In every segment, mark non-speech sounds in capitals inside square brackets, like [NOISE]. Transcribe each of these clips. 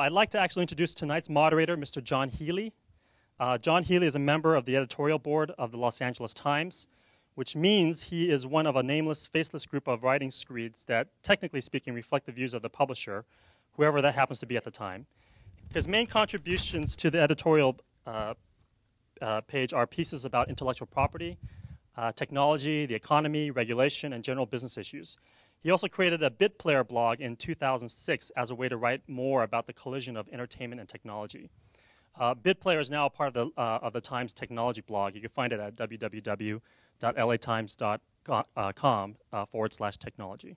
I'd like to actually introduce tonight's moderator, Mr. Jon Healey. Uh, Jon Healey is a member of the editorial board of the Los Angeles Times, which means he is one of a nameless, faceless group of writing screeds that, technically speaking, reflect the views of the publisher, whoever that happens to be at the time. His main contributions to the editorial uh, uh, page are pieces about intellectual property, uh, technology, the economy, regulation, and general business issues. He also created a BitPlayer blog in 2006 as a way to write more about the collision of entertainment and technology. Uh, BitPlayer is now a part of the, uh, of the Times technology blog. You can find it at www.latimes.com uh, forward slash technology.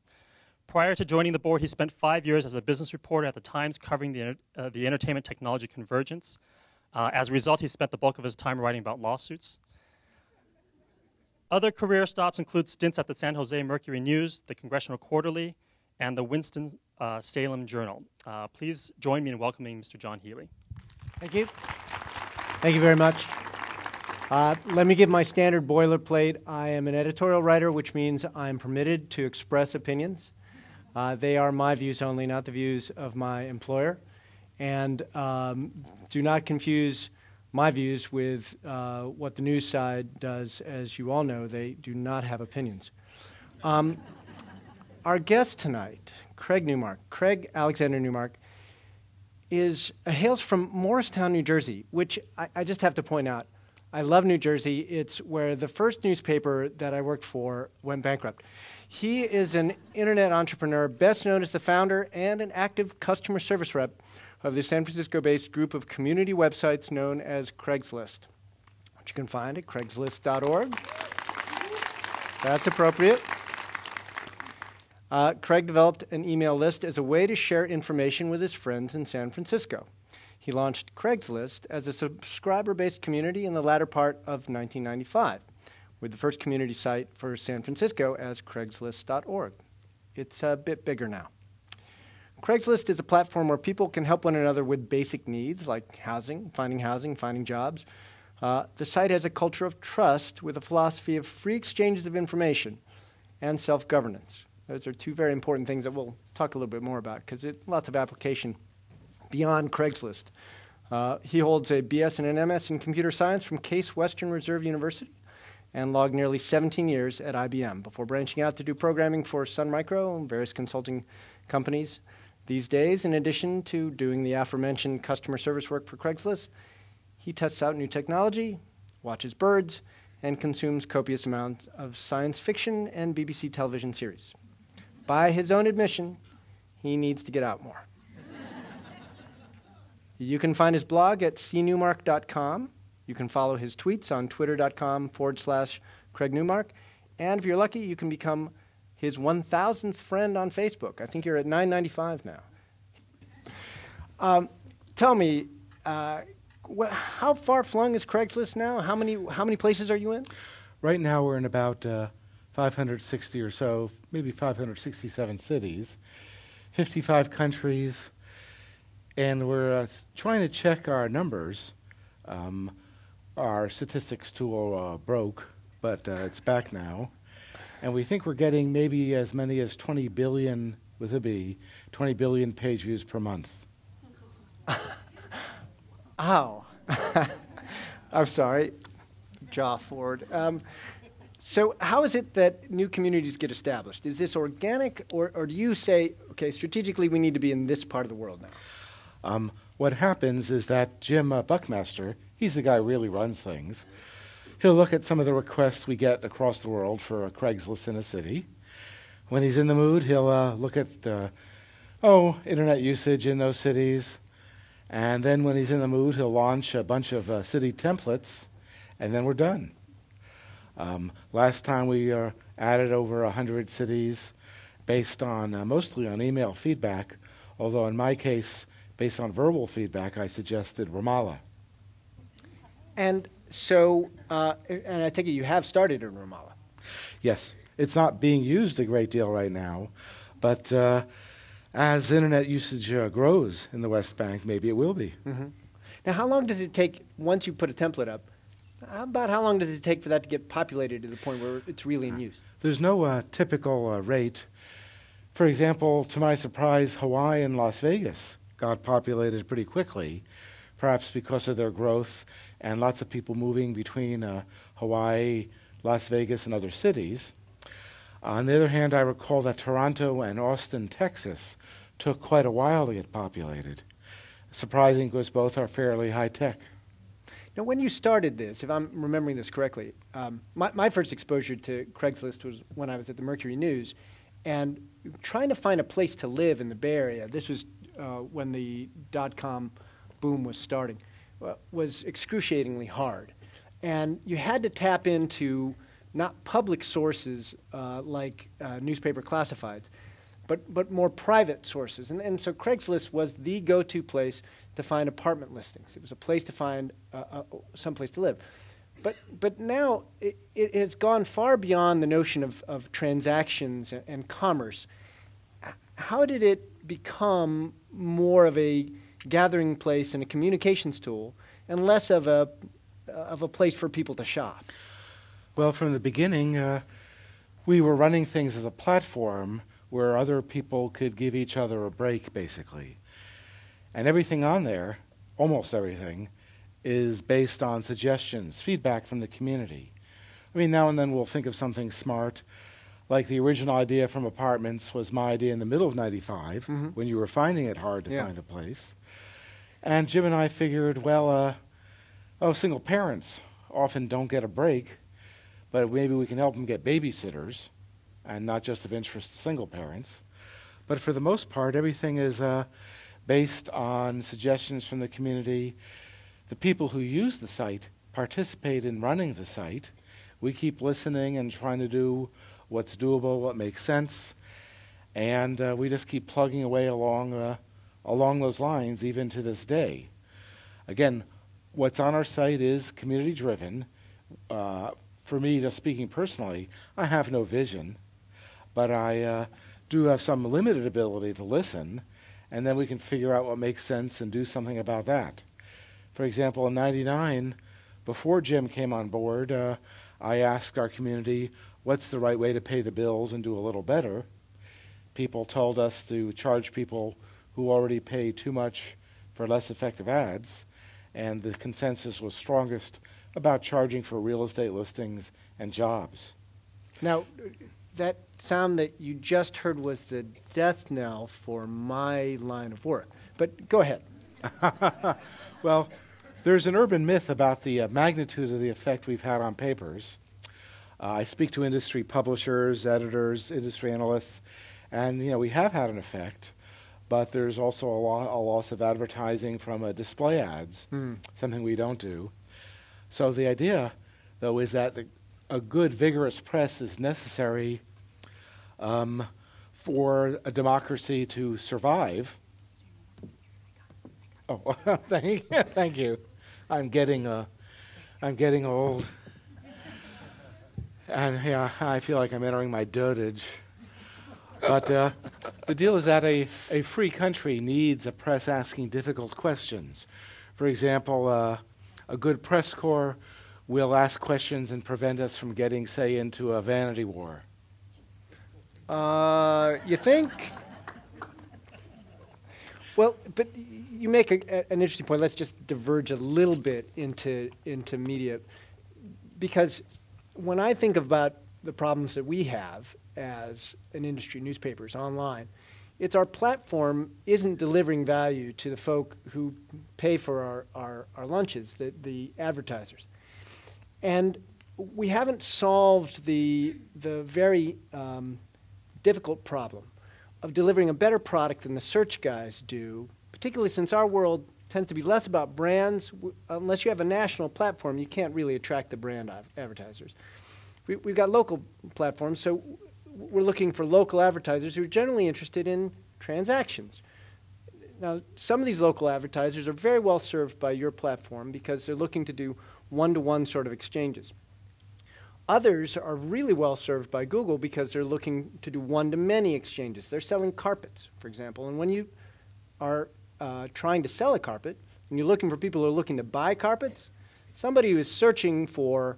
Prior to joining the board, he spent five years as a business reporter at the Times covering the, uh, the entertainment technology convergence. Uh, as a result, he spent the bulk of his time writing about lawsuits. Other career stops include stints at the San Jose Mercury News, the Congressional Quarterly, and the Winston-Salem uh, Journal. Uh, please join me in welcoming Mr. Jon Healey. Thank you. Thank you very much. Uh, let me give my standard boilerplate. I am an editorial writer, which means I'm permitted to express opinions. Uh, they are my views only, not the views of my employer. And um, do not confuse my views with uh, what the news side does. As you all know, they do not have opinions. Um, our guest tonight, Craig Newmark, Craig Alexander Newmark, is uh, hails from Morristown, New Jersey, which I, I, just have to point out. I love New Jersey. It's where the first newspaper that I worked for went bankrupt. He is an internet entrepreneur, best known as the founder and an active customer service rep of the San Francisco based group of community websites known as Craigslist, which you can find at craigslist.org. That's appropriate. Uh, Craig developed an email list as a way to share information with his friends in San Francisco. He launched Craigslist as a subscriber based community in the latter part of 1995, with the first community site for San Francisco as Craigslist.org. It's a bit bigger now. Craigslist is a platform where people can help one another with basic needs like housing, finding housing, finding jobs. Uh, the site has a culture of trust with a philosophy of free exchanges of information and self governance. Those are two very important things that we'll talk a little bit more about because it lots of application beyond Craigslist. Uh, he holds a BS and an MS in computer science from Case Western Reserve University and logged nearly 17 years at IBM before branching out to do programming for Sun Micro and various consulting companies. These days, in addition to doing the aforementioned customer service work for Craigslist, he tests out new technology, watches birds, and consumes copious amounts of science fiction and BBC television series. By his own admission, he needs to get out more. [LAUGHS] you can find his blog at cnewmark.com. You can follow his tweets on twitter.com forward slash Craig Newmark. And if you're lucky, you can become his 1,000th friend on Facebook. I think you're at 995 now. Um, tell me, uh, wh- how far flung is Craigslist now? How many, how many places are you in? Right now, we're in about uh, 560 or so, maybe 567 cities, 55 countries, and we're uh, trying to check our numbers. Um, our statistics tool uh, broke, but uh, it's back now and we think we're getting maybe as many as 20 billion with a B, 20 billion page views per month. [LAUGHS] Ow. [LAUGHS] I'm sorry. Jaw forward. Um, so, how is it that new communities get established? Is this organic, or, or do you say, okay, strategically, we need to be in this part of the world now? Um, what happens is that Jim uh, Buckmaster, he's the guy who really runs things he'll look at some of the requests we get across the world for a Craigslist in a city. When he's in the mood, he'll uh, look at uh, oh internet usage in those cities, and then when he's in the mood, he'll launch a bunch of uh, city templates, and then we're done. Um, last time we uh, added over hundred cities, based on uh, mostly on email feedback. Although in my case, based on verbal feedback, I suggested Ramallah. And so, uh, and I take it you have started in Ramallah. Yes, it's not being used a great deal right now, but uh, as internet usage uh, grows in the West Bank, maybe it will be. Mm-hmm. Now, how long does it take once you put a template up? About how long does it take for that to get populated to the point where it's really in use? There's no uh, typical uh, rate. For example, to my surprise, Hawaii and Las Vegas got populated pretty quickly, perhaps because of their growth and lots of people moving between uh, Hawaii, Las Vegas, and other cities. On the other hand, I recall that Toronto and Austin, Texas, took quite a while to get populated. Surprising because both are fairly high tech. Now, when you started this, if I'm remembering this correctly, um, my, my first exposure to Craigslist was when I was at the Mercury News, and trying to find a place to live in the Bay Area. This was uh, when the dot com boom was starting. Was excruciatingly hard, and you had to tap into not public sources uh, like uh, newspaper classifieds, but, but more private sources. And, and so Craigslist was the go to place to find apartment listings. It was a place to find uh, uh, some place to live. But, but now it, it, has gone far beyond the notion of, of transactions and, and commerce. How did it become more of a gathering place and a communications tool and less of a, of a place for people to shop? Well, from the beginning, uh, we were running things as a platform where other people could give each other a break, basically. And everything on there, almost everything, is based on suggestions, feedback from the community. I mean, now and then we'll think of something smart, like the original idea from apartments was my idea in the middle of 95 mm-hmm. when you were finding it hard to yeah. find a place. And Jim and I figured, well, uh, oh, single parents often don't get a break but maybe we can help them get babysitters and not just of interest to single parents. But for the most part, everything is uh, based on suggestions from the community. The people who use the site participate in running the site. We keep listening and trying to do what's doable, what makes sense, and uh, we just keep plugging away along uh, along those lines even to this day. Again, what's on our site is community driven. Uh, for me, just speaking personally, I have no vision, but I uh, do have some limited ability to listen, and then we can figure out what makes sense and do something about that. For example, in 99, before Jim came on board, uh, I asked our community what's the right way to pay the bills and do a little better. People told us to charge people who already pay too much for less effective ads, and the consensus was strongest about charging for real estate listings and jobs. Now, that sound that you just heard was the death knell for my line of work. But go ahead. [LAUGHS] well, there's an urban myth about the uh, magnitude of the effect we've had on papers. Uh, I speak to industry publishers, editors, industry analysts, and you know we have had an effect, but there's also a, lo- a loss of advertising from uh, display ads, mm. something we don't do. So the idea, though, is that a good, vigorous press is necessary um, for a democracy to survive. Oh, [LAUGHS] thank, thank you. I'm getting, uh, I'm getting old, and yeah, I feel like I'm entering my dotage. But uh, the deal is that a, a free country needs a press asking difficult questions. For example, uh, a good press corps will ask questions and prevent us from getting, say, into a vanity war? Uh, you think? Well, but you make a, an interesting point. Let's just diverge a little bit into into media, because when I think about the problems that we have as an industry, newspapers online, it's our platform isn't delivering value to the folk who pay for our, our, our lunches, the, the advertisers. And we haven't solved the, the very um, difficult problem of delivering a better product than the search guys do, particularly since our world tends to be less about brands. Unless you have a national platform, you can't really attract the brand advertisers. We, have got local platforms, so we're looking for local advertisers who are generally interested in transactions. Now, some of these local advertisers are very well served by your platform because they're looking to do one to one sort of exchanges. Others are really well served by Google because they're looking to do one to many exchanges. They're selling carpets, for example. And when you are uh, trying to sell a carpet and you're looking for people who are looking to buy carpets, somebody who is searching for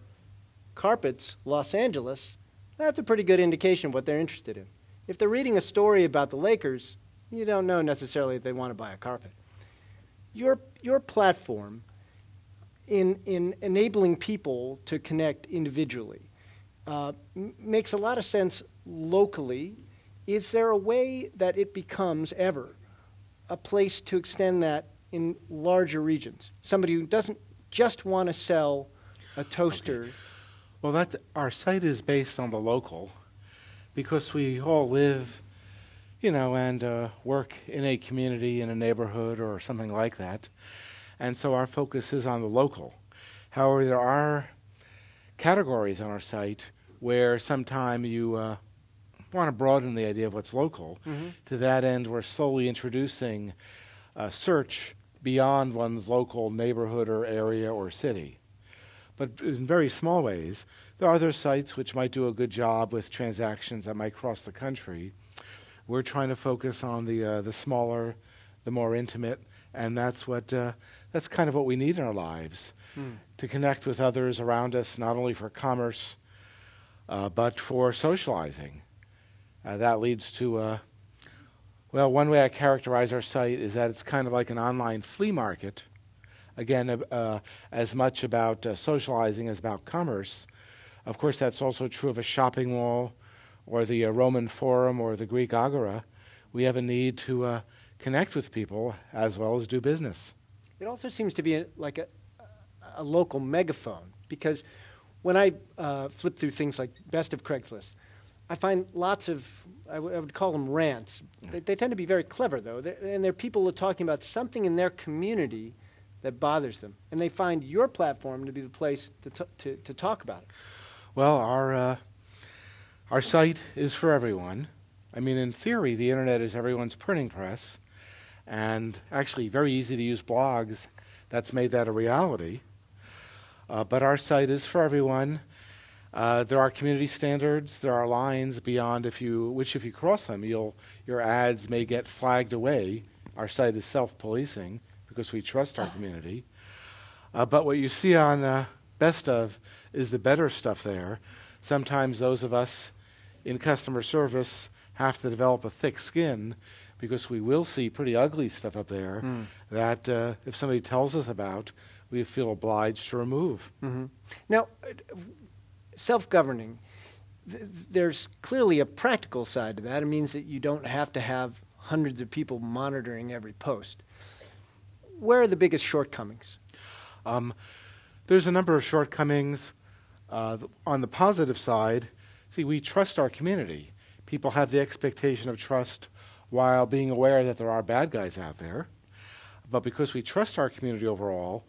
carpets, Los Angeles, that's a pretty good indication of what they're interested in. If they're reading a story about the Lakers, you don't know necessarily if they want to buy a carpet. Your, your platform in, in enabling people to connect individually uh, m- makes a lot of sense locally. Is there a way that it becomes ever a place to extend that in larger regions? Somebody who doesn't just want to sell a toaster. Okay. Well, that's, our site is based on the local because we all live, you know, and uh, work in a community, in a neighborhood, or something like that. And so our focus is on the local. However, there are categories on our site where sometime you uh, want to broaden the idea of what's local. Mm-hmm. To that end, we're slowly introducing a search beyond one's local neighborhood or area or city. But in very small ways, there are other sites which might do a good job with transactions that might cross the country. We're trying to focus on the uh, the smaller, the more intimate, and that's what uh, that's kind of what we need in our lives hmm. to connect with others around us, not only for commerce, uh, but for socializing. Uh, that leads to, uh, well, one way I characterize our site is that it's kind of like an online flea market. Again, uh, as much about uh, socializing as about commerce. Of course, that's also true of a shopping mall or the uh, Roman Forum or the Greek Agora. We have a need to connect with people as well as do business. It also seems to be a, like a, a local megaphone because when I uh, flip through things like Best of Craigslist, I find lots of, I, w- I would call them rants. They, they, tend to be very clever, though, they're, and they're people talking about something in their community that bothers them. And they find your platform to be the place to, t- to, to talk about it. Well, our, uh, our site is for everyone. I mean, in theory, the internet is everyone's printing press, and actually, very easy to use blogs. That's made that a reality. Uh, but our site is for everyone. Uh, there are community standards. There are lines beyond if you, which if you cross them, you'll, your ads may get flagged away. Our site is self-policing because we trust our community. Uh, but what you see on uh, Best of is the better stuff there. Sometimes those of us in customer service have to develop a thick skin because we will see pretty ugly stuff up there mm. that uh, if somebody tells us about, we feel obliged to remove. Mm-hmm. Now, self governing, th- there's clearly a practical side to that. It means that you don't have to have hundreds of people monitoring every post. Where are the biggest shortcomings? Um, there's a number of shortcomings. Uh, on the positive side, see, we trust our community. People have the expectation of trust while being aware that there are bad guys out there. But because we trust our community overall,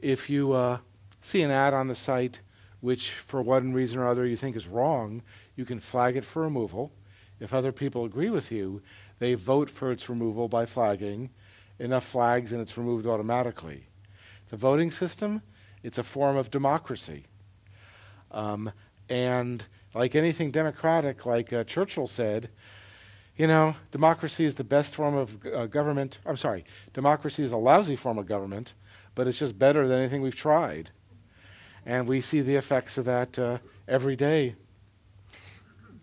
if you uh, see an ad on the site which, for one reason or other, you think is wrong, you can flag it for removal. If other people agree with you, they vote for its removal by flagging enough flags and it's removed automatically. The voting system, it's a form of democracy. Um, and like anything democratic, like uh, Churchill said, you know, democracy is the best form of uh, government. I'm sorry, democracy is a lousy form of government, but it's just better than anything we've tried and we see the effects of that uh, every day.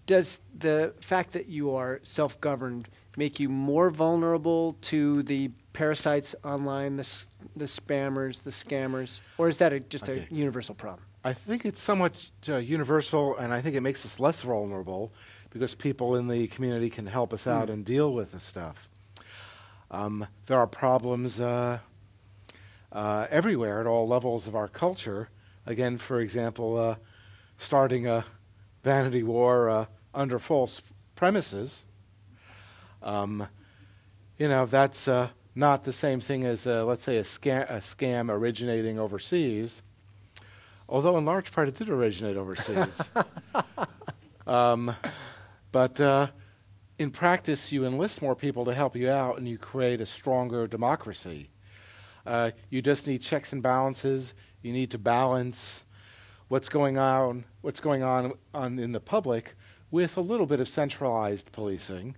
Does the fact that you are self governed make you more vulnerable to the parasites online, the, the spammers, the scammers, or is that a, just okay. a universal problem? I think it's somewhat uh, universal, and I think it makes us less vulnerable because people in the community can help us out mm. and deal with the stuff. Um, there are problems uh, uh, everywhere at all levels of our culture again, for example, uh, starting a vanity war uh, under false premises. Um, you know, that's uh, not the same thing as, uh, let's say, a, sca- a, scam originating overseas, although in large part it did originate overseas. [LAUGHS] um, but uh, in practice, you enlist more people to help you out and you create a stronger democracy. Uh, you just need checks and balances. You need to balance what's going on, what's going on, on in the public with a little bit of centralized policing.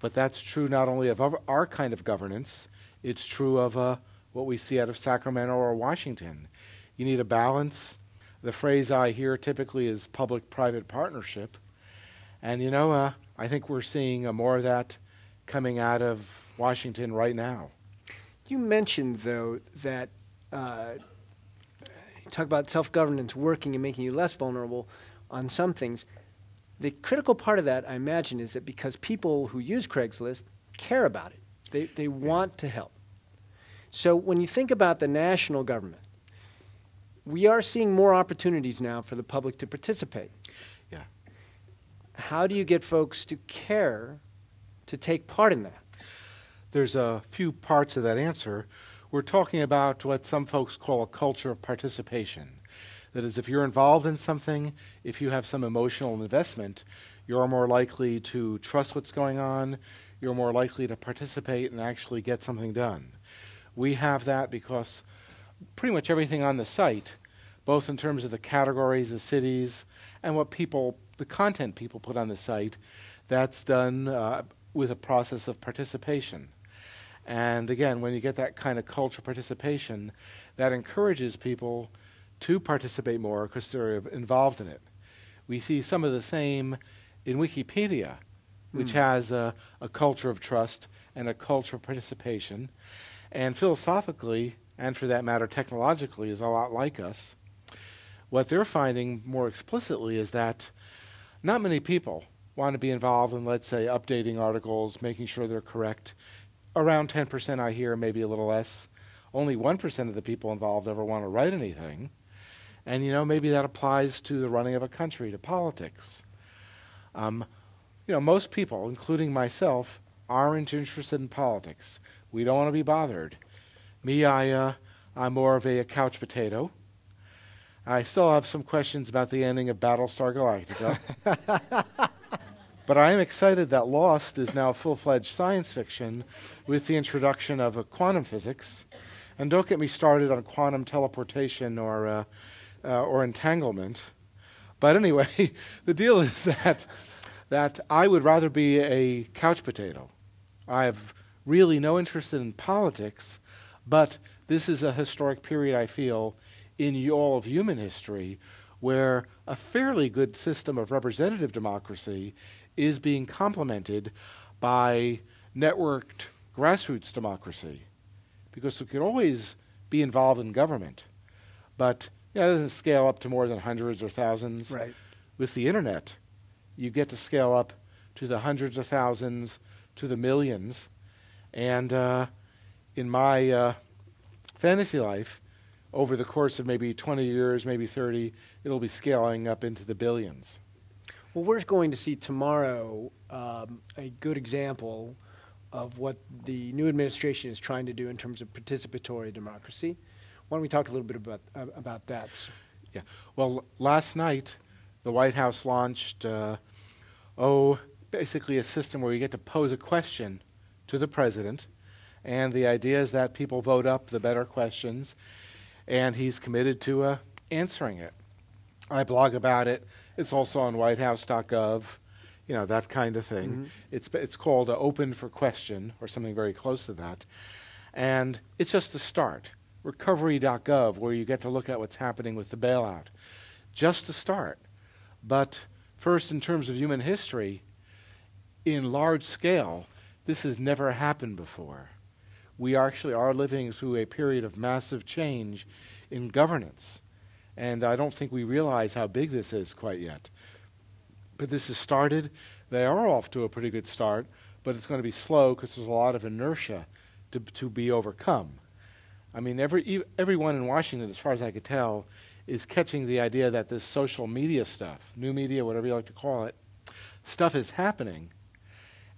But that's true not only of our, our kind of governance, it's true of uh, what we see out of Sacramento or Washington. You need a balance. The phrase I hear typically is public private partnership. And you know, uh, I think we're seeing uh, more of that coming out of Washington right now. You mentioned, though, that uh, talk about self governance working and making you less vulnerable on some things. The critical part of that, I imagine, is that because people who use Craigslist care about it, they, they want to help. So when you think about the national government, we are seeing more opportunities now for the public to participate. Yeah. How do you get folks to care to take part in that? There's a few parts of that answer. We're talking about what some folks call a culture of participation. That is, if you're involved in something, if you have some emotional investment, you're more likely to trust what's going on, you're more likely to participate and actually get something done. We have that because pretty much everything on the site, both in terms of the categories, the cities, and what people, the content people put on the site, that's done uh, with a process of participation. And again, when you get that kind of culture participation, that encourages people to participate more because they're involved in it. We see some of the same in Wikipedia, which mm. has a, a, culture of trust and a culture of participation. And philosophically, and for that matter, technologically, is a lot like us. What they're finding more explicitly is that not many people want to be involved in, let's say, updating articles, making sure they're correct. Around 10%, I hear, maybe a little less. Only 1% of the people involved ever want to write anything. And, you know, maybe that applies to the running of a country, to politics. Um, you know, most people, including myself, aren't interested in politics. We don't want to be bothered. Me, I, uh, I'm more of a, a couch potato. I still have some questions about the ending of Battlestar Galactica. [LAUGHS] but I am excited that Lost is now full fledged science fiction with the introduction of quantum physics. And don't get me started on quantum teleportation or uh, uh, or entanglement. But anyway, [LAUGHS] the deal is that that I would rather be a couch potato. I have really no interest in politics, but this is a historic period I feel in all of human history where a fairly good system of representative democracy is being complemented by networked grassroots democracy. Because we could always be involved in government, but you know, it doesn't scale up to more than hundreds or thousands. Right. With the internet, you get to scale up to the hundreds of thousands, to the millions. And uh, in my uh, fantasy life, over the course of maybe 20 years, maybe 30, it'll be scaling up into the billions. Well, we're going to see tomorrow um, a good example of what the new administration is trying to do in terms of participatory democracy. Why don't we talk a little bit about uh, about that? Yeah. Well, last night, the White House launched, uh, oh, basically a system where you get to pose a question to the president, and the idea is that people vote up the better questions, and he's committed to uh, answering it. I blog about it. It's also on WhiteHouse.gov, you know that kind of thing. Mm-hmm. It's it's called Open for Question or something very close to that, and it's just a start recovery.gov, where you get to look at what's happening with the bailout. Just to start. But first, in terms of human history, in large scale, this has never happened before. We actually are living through a period of massive change in governance. And I don't think we realize how big this is quite yet. But this has started. They are off to a pretty good start, but it's going to be slow because there's a lot of inertia to, to be overcome. I mean, every everyone in Washington, as far as I could tell, is catching the idea that this social media stuff, new media, whatever you like to call it, stuff is happening,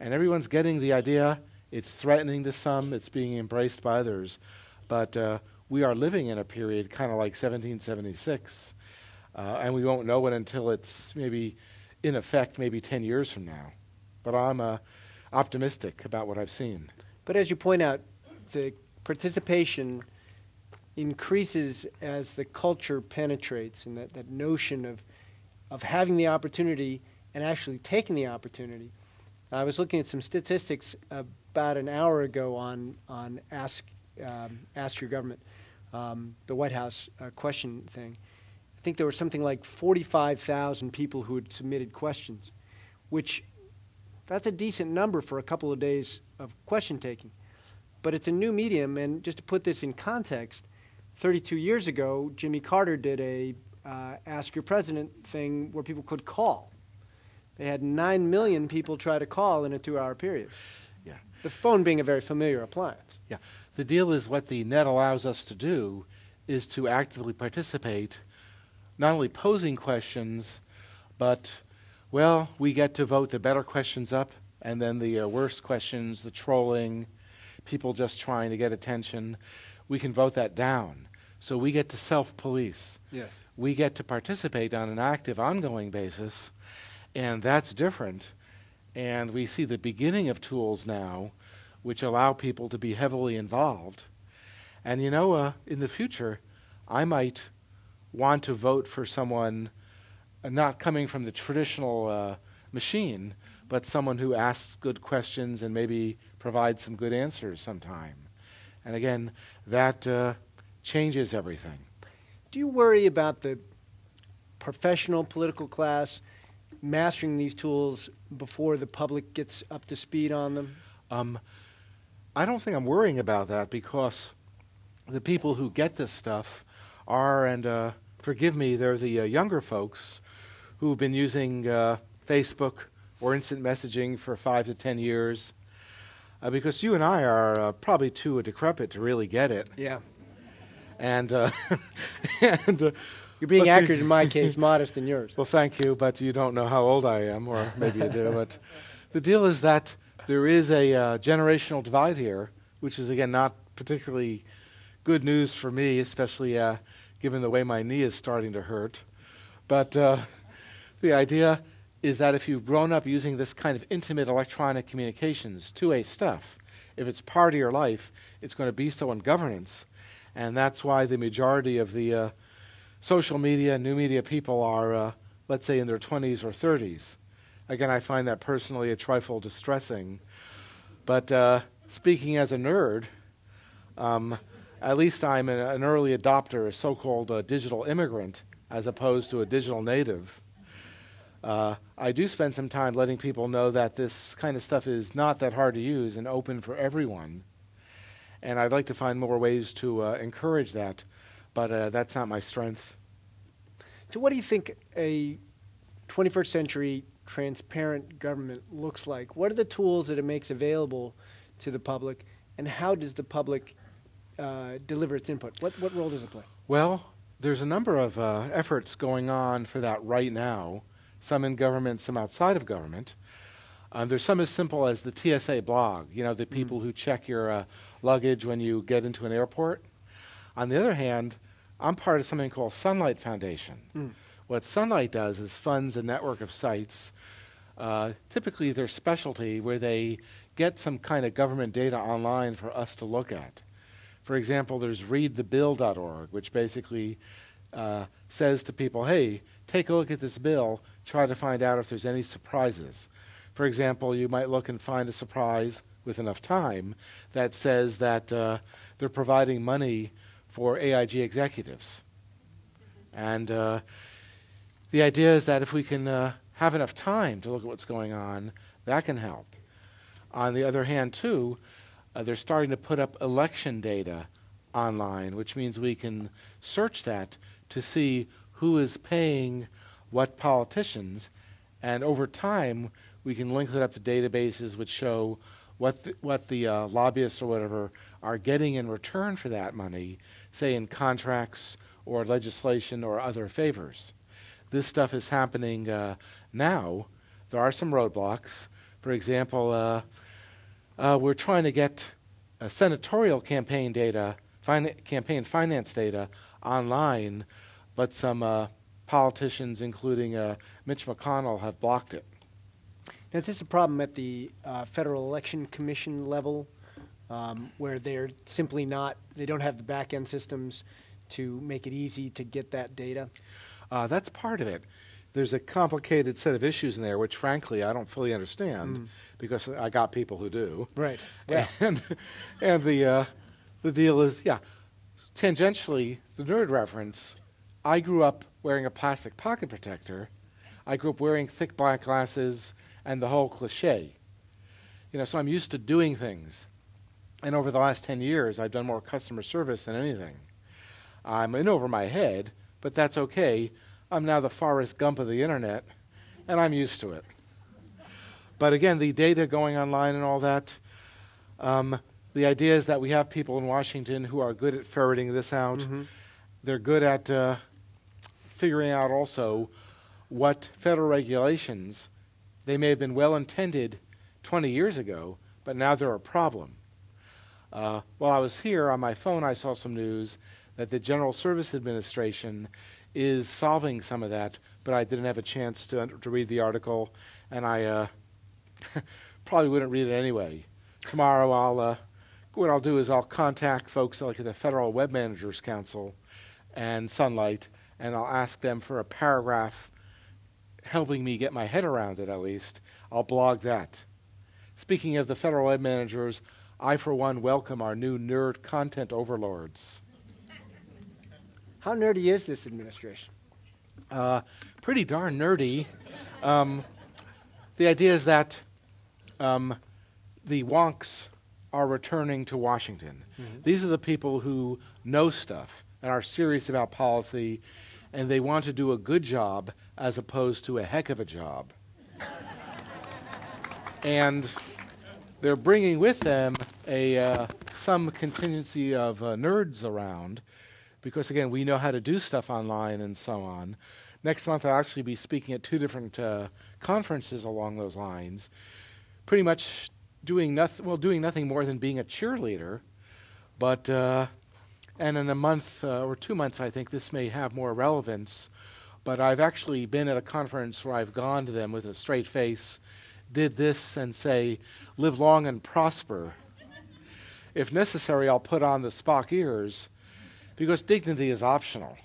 and everyone's getting the idea. It's threatening to some, it's being embraced by others, but uh, we are living in a period kind of like 1776, uh, and we won't know it until it's maybe in effect, maybe 10 years from now. But I'm uh, optimistic about what I've seen. But as you point out, the participation increases as the culture penetrates and that, that notion of, of having the opportunity and actually taking the opportunity. I was looking at some statistics about an hour ago on, on Ask, um, Ask Your Government, um, the White House uh, question thing. I think there were something like 45,000 people who had submitted questions, which That's a decent number for a couple of days of question taking. But it's a new medium, and just to put this in context, 32 years ago, Jimmy Carter did a uh, Ask Your President thing where people could call. They had 9 million people try to call in a two hour period. Yeah. The phone being a very familiar appliance. Yeah. The deal is what the net allows us to do is to actively participate, not only posing questions, but, well, we get to vote the better questions up, and then the uh, worst questions, the trolling, people just trying to get attention, we can vote that down. So we get to self police. Yes. We get to participate on an active, ongoing basis, and that's different. And we see the beginning of tools now which allow people to be heavily involved. And you know, uh, in the future, I might want to vote for someone uh, not coming from the traditional uh, machine, but someone who asks good questions and maybe provides some good answers sometime. And again, that uh, changes everything. Do you worry about the professional political class mastering these tools before the public gets up to speed on them? Um, I don't think I'm worrying about that because the people who get this stuff are, and uh, forgive me, they're the uh, younger folks who've been using uh, Facebook or instant messaging for five to ten years. Uh, because you and I are uh, probably too decrepit to really get it, Yeah. and uh, [LAUGHS] and You're being accurate in my [LAUGHS] case, modest in yours. Well, thank you, but you don't know how old I am, or maybe you do. [LAUGHS] But the deal is that there is a uh, generational divide here, which is, again, not particularly good news for me, especially uh, given the way my knee is starting to hurt. But uh, the idea is that if you've grown up using this kind of intimate electronic communications, two-way stuff, if it's part of your life, it's going to be so in governance. And that's why the majority of the uh, social media, new media people are, uh, let's say, in their 20s or 30s. Again, I find that personally a trifle distressing. But uh, speaking as a nerd, um, at least I'm an, an early adopter, a so called uh, digital immigrant, as opposed to a digital native. Uh, I do spend some time letting people know that this kind of stuff is not that hard to use and open for everyone. And I'd like to find more ways to uh, encourage that, but uh, that's not my strength. So, what do you think a 21st century transparent government looks like? What are the tools that it makes available to the public, and how does the public uh, deliver its input? What, what role does it play? Well, there's a number of uh, efforts going on for that right now, some in government, some outside of government. Um, there's some as simple as the TSA blog, you know, the people who check your uh, luggage when you get into an airport. On the other hand, I'm part of something called Sunlight Foundation. What Sunlight does is funds a network of sites, uh, typically their specialty, where they get some kind of government data online for us to look at. For example, there's readthebill.org, which basically uh, says to people, hey, take a look at this bill, try to find out if there's any surprises. For example, you might look and find a surprise with enough time that says that uh, they're providing money for AIG executives. And uh, the idea is that if we can uh, have enough time to look at what's going on, that can help. On the other hand, too, uh, they're starting to put up election data online, which means we can search that to see who is paying what politicians, and over time we can link it up to databases which show what the, what the uh, lobbyists or whatever are getting in return for that money, say in contracts or legislation or other favors. This stuff is happening uh, now. There are some roadblocks. For example, uh, uh, we're trying to get senatorial campaign data, fin- campaign finance data online, but some uh, politicians, including uh, Mitch McConnell, have blocked it. Now, is this a problem at the uh, Federal Election Commission level, um, where they're simply not, they don't have the back end systems to make it easy to get that data? Uh, that's part of it. There's a complicated set of issues in there, which frankly I don't fully understand because I got people who do. Right. [LAUGHS] Yeah. And and the uh, the deal is yeah, tangentially the nerd reference. I grew up wearing a plastic pocket protector. I grew up wearing thick black glasses and the whole cliche. You know, so I'm used to doing things. And over the last 10 years, I've done more customer service than anything. I'm in over my head, but that's okay. I'm now the Forrest Gump of the internet, and I'm used to it. But again, the data going online and all that, um, the idea is that we have people in Washington who are good at ferreting this out. Mm-hmm. They're good at uh, figuring out also what federal regulations they may have been well intended 20 years ago, but now they're a problem. Uh, while I was here on my phone, I saw some news that the General Service Administration is solving some of that, but I didn't have a chance to, to read the article, and I uh, [LAUGHS] probably wouldn't read it anyway. Tomorrow, I'll uh, what I'll do is I'll contact folks like the Federal Web Managers Council and Sunlight, and I'll ask them for a paragraph helping me get my head around it at least. I'll blog that. Speaking of the Federal Web Managers, I, for one, welcome our new nerd content overlords. How nerdy is this administration? Uh, pretty darn nerdy. Um, the idea is that um, the wonks are returning to Washington. Mhm. These are the people who know stuff and are serious about policy, and they want to do a good job as opposed to a heck of a job. and they're bringing with them a uh, some contingency of uh, nerds around, because again, we know how to do stuff online and so on. Next month, I'll actually be speaking at two different uh, conferences along those lines, pretty much doing nothing. Well, doing nothing more than being a cheerleader, but uh, and in a month uh, or two months, I think this may have more relevance. But I've actually been at a conference where I've gone to them with a straight face, did this, and say, "Live long and prosper." If necessary, I'll put on the Spock ears, because dignity is optional.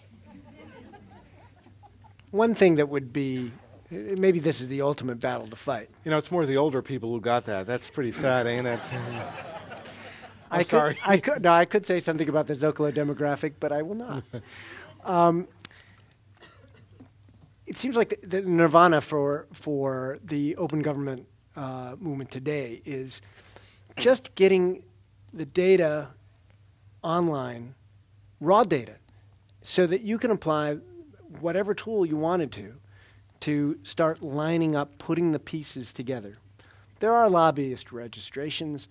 One thing that would be maybe this is the ultimate battle to fight. You know, it's more the older people who got that. That's pretty sad, ain't it? [LAUGHS] I'm I sorry. Could, I could no, I could say something about the Zocalo demographic, but I will not. [LAUGHS] um, it seems like the, the nirvana for for the open government uh, movement today is just getting the data online, raw data, so that you can apply whatever tool you wanted to to start lining up, putting the pieces together. There are lobbyist registrations.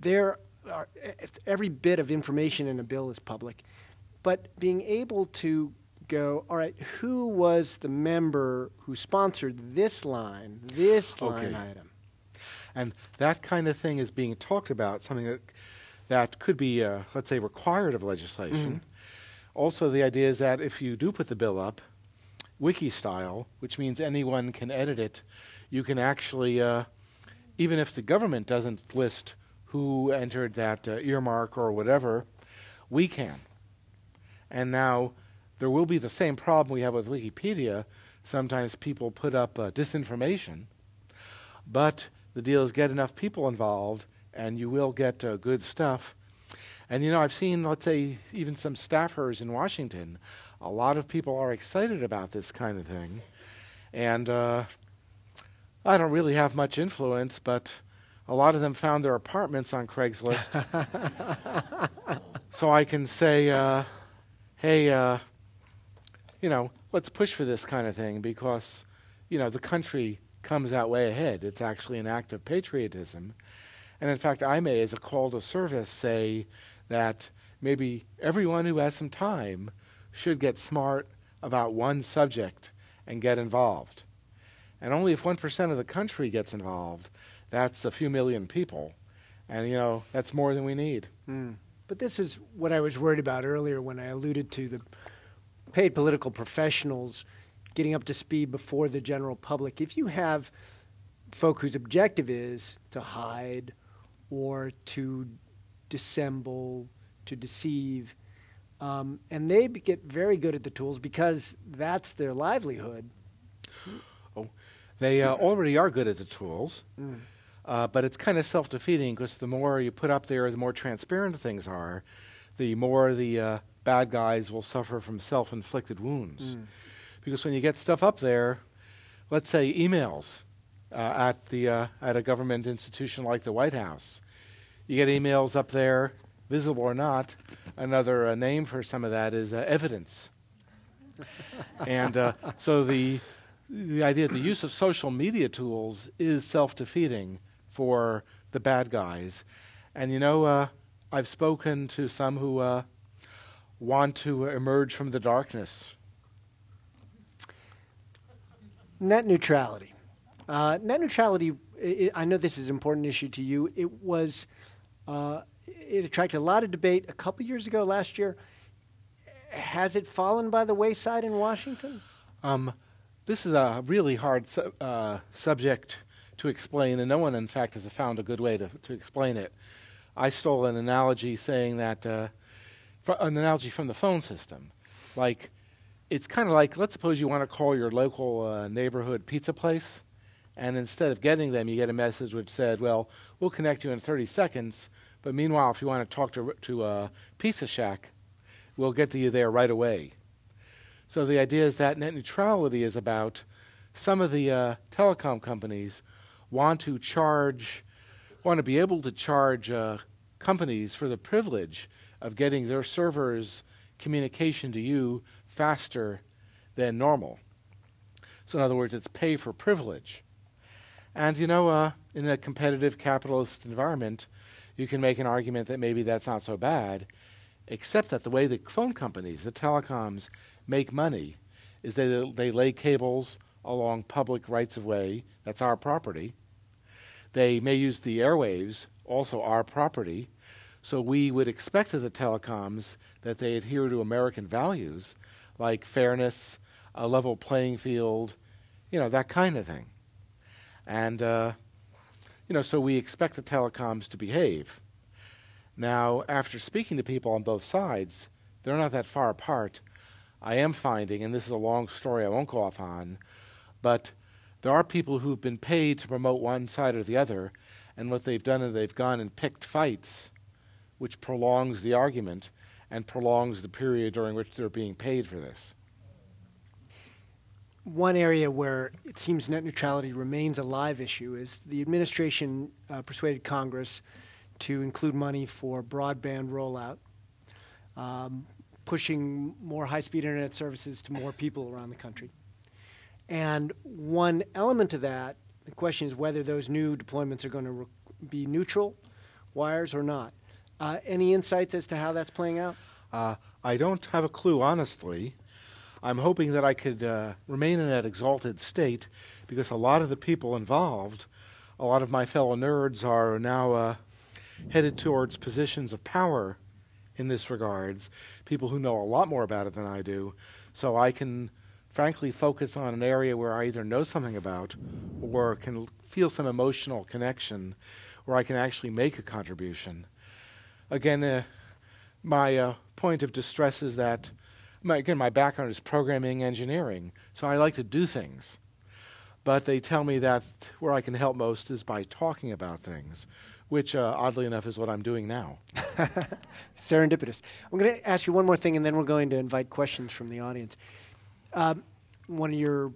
There are every bit of information in a bill is public, but being able to go, all right, who was the member who sponsored this line, this line Okay. item? And that kind of thing is being talked about, something that, that could be, uh, let's say, required of legislation. Also, the idea is that if you do put the bill up, wiki style, which means anyone can edit it, you can actually, uh, even if the government doesn't list who entered that uh, earmark or whatever, we can. And now there will be the same problem we have with Wikipedia. Sometimes people put up uh, disinformation, but the deal is get enough people involved, and you will get uh, good stuff. And you know, I've seen, let's say, even some staffers in Washington. A lot of people are excited about this kind of thing, and uh, I don't really have much influence, but a lot of them found their apartments on Craigslist, [LAUGHS] so I can say, uh, "Hey, uh, you know, let's push for this kind of thing because, you know, the country comes out way ahead. It's actually an act of patriotism. And in fact, I may, as a call to service, say that maybe everyone who has some time should get smart about one subject and get involved. And only if 1% of the country gets involved, that's a few million people. And, you know, that's more than we need. Hmm. But this is what I was worried about earlier when I alluded to the paid political professionals getting up to speed before the general public. If you have folk whose objective is to hide or to dissemble, to deceive, um, and they get very good at the tools because that's their livelihood. Oh, They uh, already are good at the tools, uh, but it's kind of self defeating because the more you put up there, the more transparent things are, the more the uh, bad guys will suffer from self inflicted wounds. Because when you get stuff up there, let's say emails, at the uh, at a government institution like the White House. You get emails up there, visible or not. Another uh, name for some of that is uh, evidence. [LAUGHS] and uh, so the the idea, the use of social media tools is self-defeating for the bad guys. And you know, uh, I've spoken to some who want to emerge from the darkness. Net neutrality. Uh, net neutrality, it, I know this is an important issue to you. It was, uh, it attracted a lot of debate a couple years ago, last year. Has it fallen by the wayside in Washington? Um, this is a really hard su- uh, subject to explain, and no one, in fact, has found a good way to, to explain it. I stole an analogy saying that uh, an analogy from the phone system. Like, it's kind of like let's suppose you want to call your local uh, neighborhood pizza place, and instead of getting them, you get a message which said, "Well, we'll connect you in 30 seconds." But meanwhile, if you want to talk to to uh, Pizza Shack, we'll get to you there right away. So the idea is that net neutrality is about some of the uh, telecom companies want to charge, want to be able to charge uh, companies for the privilege of getting their servers communication to you faster than normal. So, in other words, it's pay for privilege. And, you know, uh, in a competitive capitalist environment, you can make an argument that maybe that's not so bad, except that the way the phone companies, the telecoms, make money is they, they lay cables along public rights of way, that's our property. They may use the airwaves, also our property, so we would expect of the telecoms that they adhere to American values like fairness, a level playing field, you know, that kind of thing. And, uh, you know, so we expect the telecoms to behave. Now, after speaking to people on both sides, they're not that far apart. I am finding, and this is a long story I won't go off on, but there are people who've been paid to promote one side or the other, and what they've done is they've gone and picked fights which prolongs the argument and prolongs the period during which they're being paid for this. One area where it seems net neutrality remains a live issue is the administration uh, persuaded Congress to include money for broadband rollout, um, pushing more high speed internet services to more people around the country. And one element of that, the question is whether those new deployments are going to re- be neutral wires or not. Uh, any insights as to how that's playing out? Uh, I don't have a clue, honestly. I'm hoping that I could uh, remain in that exalted state because a lot of the people involved, a lot of my fellow nerds, are now uh, headed towards positions of power in this regards. People who know a lot more about it than I do, so I can frankly focus on an area where I either know something about or can feel some emotional connection, where I can actually make a contribution again, uh, my uh, point of distress is that, my, again, my background is programming engineering, so I like to do things. But they tell me that where I can help most is by talking about things, which, uh, oddly enough, is what I'm doing now. [LAUGHS] Serendipitous. I'm going to ask you one more thing, and then we're going to invite questions from the audience. Um, one of your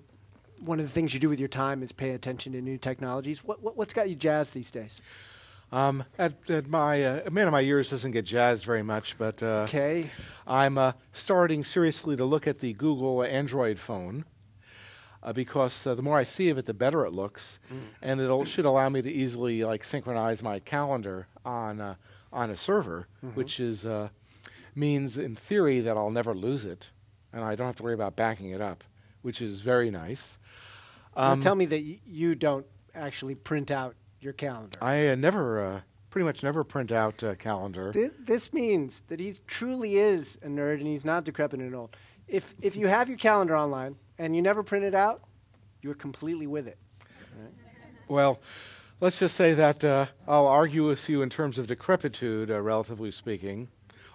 one of the things you do with your time is pay attention to new technologies. What, what, what's got you jazzed these days? Um, at, at, my uh, man of my years doesn't get jazzed very much, but uh, okay. I'm uh, starting seriously to look at the Google Android phone uh, because uh, the more I see of it, the better it looks, mm. and it should allow me to easily like synchronize my calendar on uh, on a server, mm-hmm. which is means in theory that I'll never lose it, and I don't have to worry about backing it up, which is very nice. Um, tell me that y- you don't actually print out your calendar. I uh, never, uh, pretty much never print out a calendar. This, this means that he truly is a nerd and he's not decrepit and old. If, if you have your calendar online and you never print it out, you're completely with it. Right? Well, let's just say that uh, I'll argue with you in terms of decrepitude, uh, relatively speaking,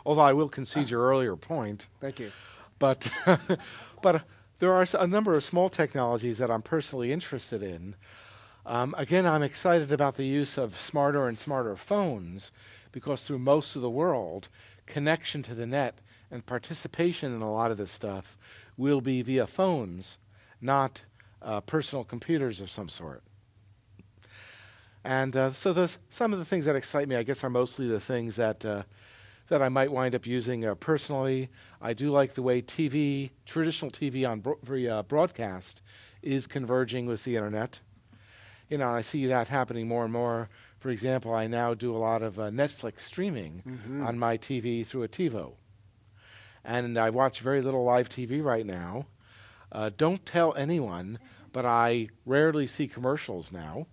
although I will concede your earlier point. Thank you. But, [LAUGHS] but uh, there are a number of small technologies that I'm personally interested in. Um, again, I'm excited about the use of smarter and smarter phones because through most of the world, connection to the net and participation in a lot of this stuff will be via phones, not uh, personal computers of some sort. And uh, so those, some of the things that excite me, I guess, are mostly the things that, uh, that I might wind up using uh, personally. I do like the way TV, traditional TV on bro- uh, broadcast, is converging with the internet. You know, I see that happening more and more. For example, I now do a lot of uh, Netflix streaming Mm-hmm. on my TV through a TiVo. And I watch very little live TV right now. Uh, don't tell anyone, but I rarely see commercials now.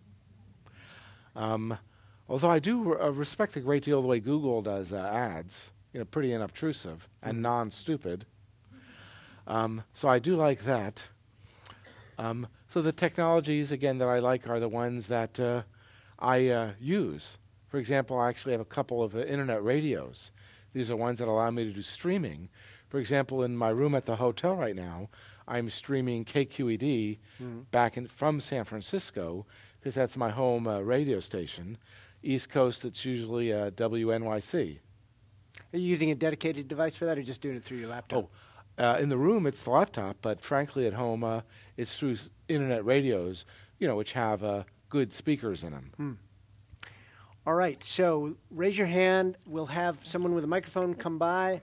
Um, although I do uh, respect a great deal the way Google does uh, ads, you know, pretty unobtrusive and non-stupid. Um, so I do like that. Um, so the technologies again that I like are the ones that uh, I uh, use. For example, I actually have a couple of uh, internet radios. These are ones that allow me to do streaming. For example, in my room at the hotel right now, I'm streaming KQED back in, from San Francisco because that's my home uh, radio station. East Coast, it's usually uh, WNYC. Are you using a dedicated device for that, or just doing it through your laptop? Oh, uh, in the room it's the laptop, but frankly at home uh, it's through internet radios, you know, which have uh, good speakers in them. All right, so raise your hand. We'll have someone with a microphone come by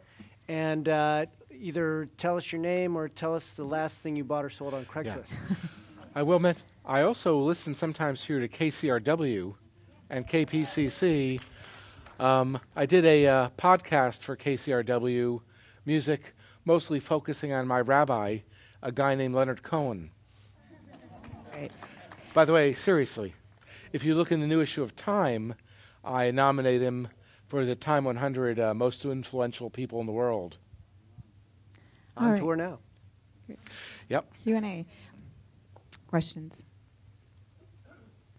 and uh, either tell us your name or tell us the last thing you bought or sold on Craigslist. [LAUGHS] I will admit, I also listen sometimes here to KCRW and KPCC. Um, I did a uh, podcast for KCRW music, mostly focusing on my rabbi, a guy named Leonard Cohen. Right. By the way, seriously, if you look in the new issue of Time, I nominate him for the Time 100 uh, most influential people in the world. On All right. tour now. Yep. Q and A. Questions.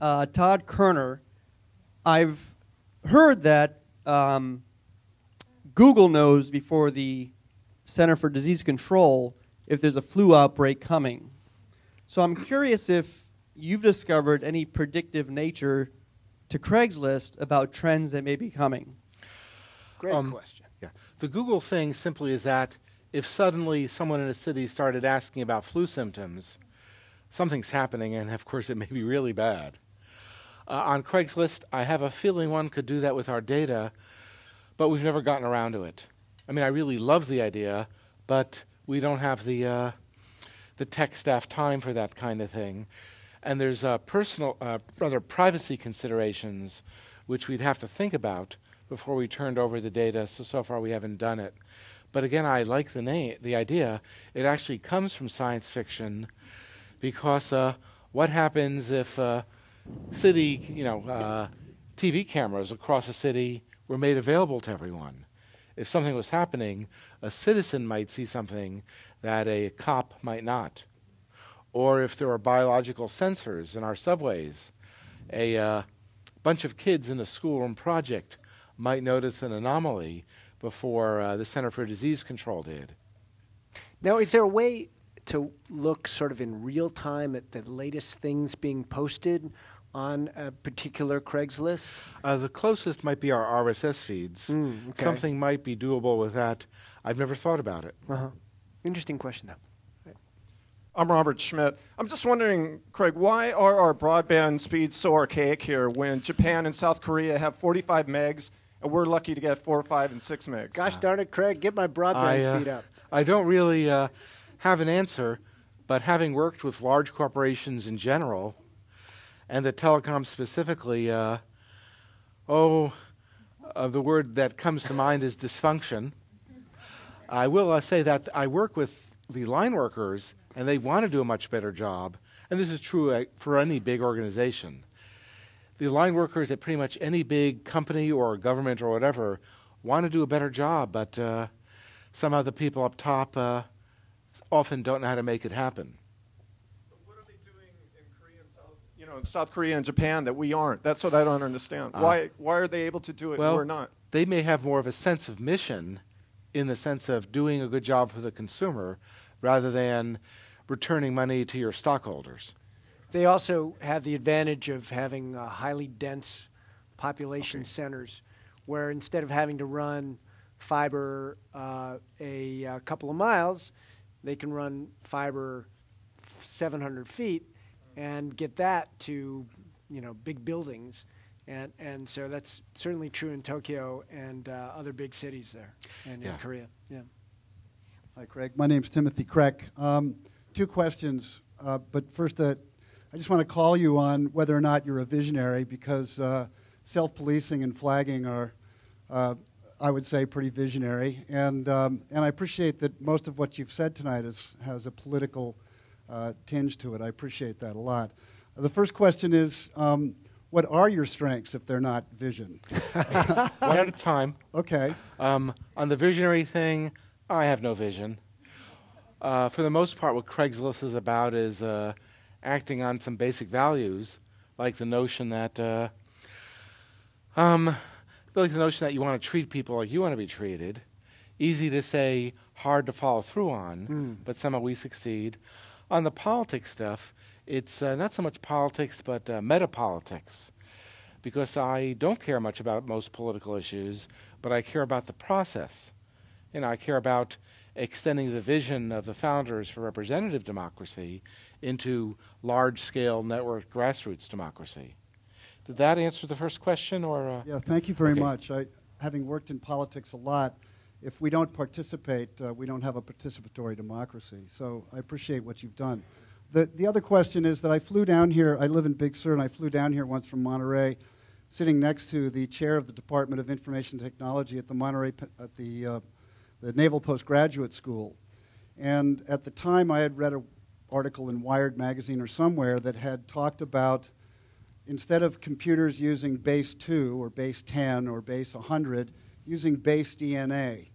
uh, Todd Kerner, I've heard that um, Google knows before the Center for Disease Control if there's a flu outbreak coming. So I'm curious if you've discovered any predictive nature to Craigslist about trends that may be coming. Great Um, question. Yeah. The Google thing simply is that if suddenly someone in a city started asking about flu symptoms, something's happening, and of course it may be really bad. Uh, on Craigslist, I have a feeling one could do that with our data, but we've never gotten around to it. I mean, I really love the idea, but we don't have the uh, the tech staff time for that kind of thing. And there's uh, personal, uh, rather privacy considerations, which we'd have to think about before we turned over the data. So so far we haven't done it. But again, I like the name, the idea. It actually comes from science fiction, because uh, what happens if uh, city, you know, uh, TV cameras across a city were made available to everyone? If something was happening, a citizen might see something that a cop might not. Or if there are biological sensors in our subways, a uh, bunch of kids in a schoolroom project might notice an anomaly before uh, the Center for Disease Control did. Now, is there a way to look sort of in real time at the latest things being posted on a particular Craigslist? Uh, the closest might be our RSS feeds. Mm, okay. Something might be doable with that. I've never thought about it. Uh-huh. Interesting question, though. I'm Robert Schmidt. I'm just wondering, Craig, why are our broadband speeds so archaic here when Japan and South Korea have 45 megs and we're lucky to get 4, 5, and 6 megs? Gosh darn it, Craig, get my broadband I, uh, speed up. I don't really uh, have an answer, but having worked with large corporations in general, and the telecom specifically, uh, oh, uh, the word that comes to mind is dysfunction. I will uh, say that I work with the line workers, and they want to do a much better job, and this is true uh, for any big organization. The line workers at pretty much any big company or government or whatever want to do a better job, but uh, somehow the people up top uh, often don't know how to make it happen. What are they doing in Korea and South, you know, in South Korea and Japan that we aren't? That's what I don't understand. Ah. why, why are they able to do it Well, and we're not? They may have more of a sense of mission in the sense of doing a good job for the consumer rather than returning money to your stockholders. They also have the advantage of having uh, highly dense population centers where instead of having to run fiber uh, a, uh couple of miles, they can run fiber 700 feet and get that to you know big buildings, and and so that's certainly true in Tokyo and uh, other big cities there, and Yeah. in Korea. Yeah. Hi, Craig. My name's Timothy Kreck. Um, two questions, uh, but first, uh, I just want to call you on whether or not you're a visionary because uh, self-policing and flagging are, uh, I would say, pretty visionary. And um, and I appreciate that most of what you've said tonight is, has a political uh, tinge to it. I appreciate that a lot. the first question is, um, what are your strengths if they're not vision? [LAUGHS] [LAUGHS] One at a time. Okay. Um, on the visionary thing, I have no vision. Uh, for the most part, what Craigslist is about is uh, acting on some basic values, like the notion that, uh, um, like the notion that you want to treat people like you want to be treated. Easy to say, hard to follow through on, but somehow we succeed. On the politics stuff, it's uh, not so much politics, but uh, metapolitics because I don't care much about most political issues, but I care about the process. You know, I care about extending the vision of the founders for representative democracy into large-scale network grassroots democracy. Did that answer the first question, or? Uh, Yeah, thank you very Okay. much. I, having worked in politics a lot, if we don't participate, uh, we don't have a participatory democracy. So I appreciate what you've done. The, the other question is that I flew down here, I live in Big Sur, and I flew down here once from Monterey, sitting next to the chair of the Department of Information Technology at the Monterey, at the, uh, the Naval Postgraduate School. And at the time, I had read an article in Wired magazine or somewhere that had talked about instead of computers using base 2 or base 10 or base 100, using base DNA.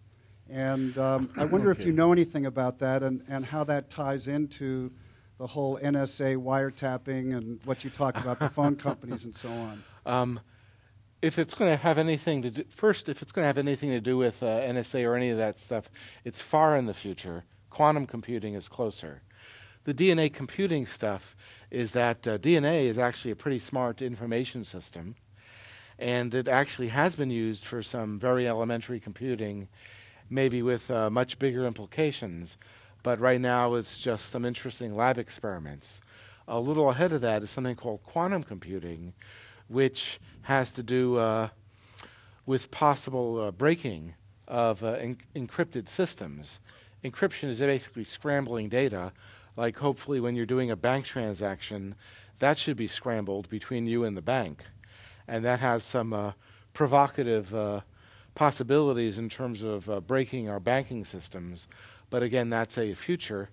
And um, I [COUGHS] wonder if you know anything about that and, and how that ties into the whole NSA wiretapping and what you talked about, the phone companies and so on. [LAUGHS] Um, if it's going to have anything to do, first, if it's going to have anything to do with uh, NSA or any of that stuff, it's far in the future. Quantum computing is closer. The DNA computing stuff is that uh, DNA is actually a pretty smart information system, and it actually has been used for some very elementary computing, maybe with uh, much bigger implications. But right now, it's just some interesting lab experiments. A little ahead of that is something called quantum computing, which has to do uh, with possible uh, breaking of uh, en- encrypted systems. Encryption is basically scrambling data, like hopefully when you're doing a bank transaction, that should be scrambled between you and the bank. And that has some uh, provocative uh, possibilities in terms of uh, breaking our banking systems. But again, that's a future,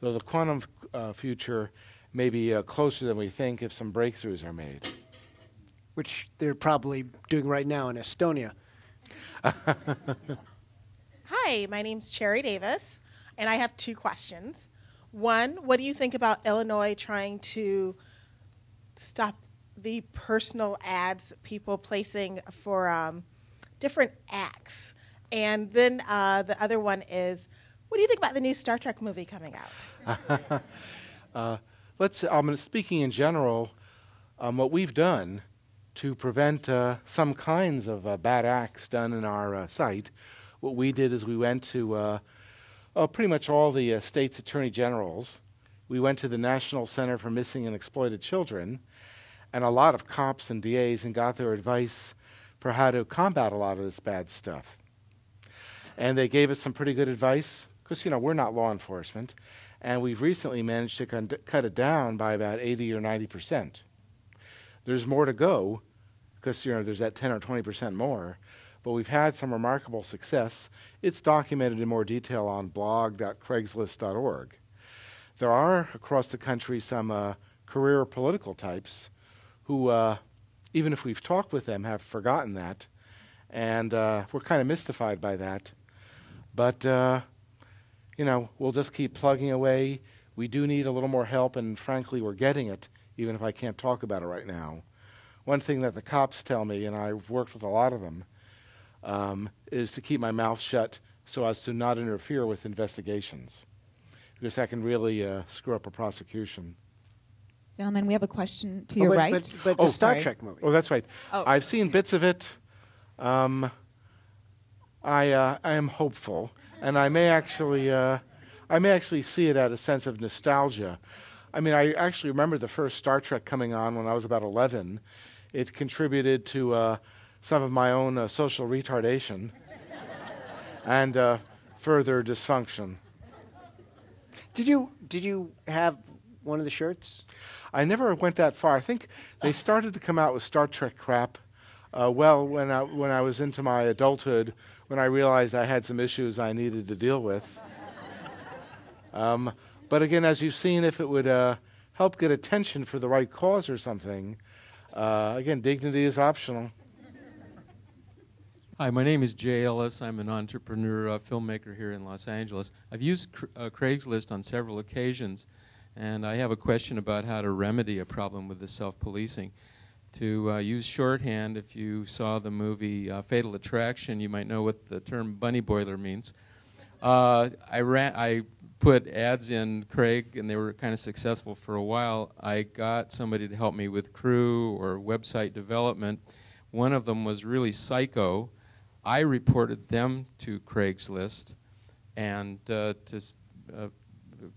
though the quantum uh, future may be uh, closer than we think if some breakthroughs are made. Which they're probably doing right now in Estonia. [LAUGHS] Hi, my name's Cherry Davis, and I have two questions. One, what do you think about Illinois trying to stop the personal ads people placing for um, different acts? And then uh, the other one is, what do you think about the new Star Trek movie coming out? [LAUGHS] Uh, let's. Um, speaking in general, um, what we've done to prevent uh, some kinds of uh, bad acts done in our uh, site, what we did is we went to uh, pretty much all the states' attorney generals. We went to the National Center for Missing and Exploited Children, and a lot of cops and DAs, and got their advice for how to combat a lot of this bad stuff. And they gave us some pretty good advice because you know we're not law enforcement, and we've recently managed to con- cut it down by about 80 or 90 percent. There's more to go because you know there's that 10 or 20 percent more, but we've had some remarkable success. It's documented in more detail on blog.craigslist.org. There are across the country some uh, career political types who, uh, even if we've talked with them, have forgotten that, and uh, we're kind of mystified by that. But uh, you know, we'll just keep plugging away. We do need a little more help, and frankly, we're getting it, even if I can't talk about it right now. One thing that the cops tell me, and I've worked with a lot of them, um, is to keep my mouth shut so as to not interfere with investigations, because that can really uh, screw up a prosecution. Gentlemen, we have a question to Oh, your but, right. But, but Oh, the Star sorry. Trek movie. Oh, that's right. Oh. I've seen bits of it. Um, I uh, I am hopeful, and I may actually uh, I may actually see it at a sense of nostalgia. I mean, I actually remember the first Star Trek coming on when I was about 11. It contributed to uh, some of my own uh, social retardation [LAUGHS] and uh, further dysfunction. Did you did you have one of the shirts? I never went that far. I think they started to come out with Star Trek crap. Uh, well, when I when I was into my adulthood, when I realized I had some issues I needed to deal with. Um, but again, as you've seen, if it would uh, help get attention for the right cause or something, uh, again, dignity is optional. Hi, my name is Jay Ellis. I'm an entrepreneur filmmaker here in Los Angeles. I've used cr- uh, Craigslist on several occasions, and I have a question about how to remedy a problem with the self policing. To uh, use shorthand, if you saw the movie uh, Fatal Attraction, you might know what the term bunny boiler means. Uh, I, ran, I put ads in Craig, and they were kind of successful for a while. I got somebody to help me with crew or website development. One of them was really psycho. I reported them to Craigslist, and uh, to uh,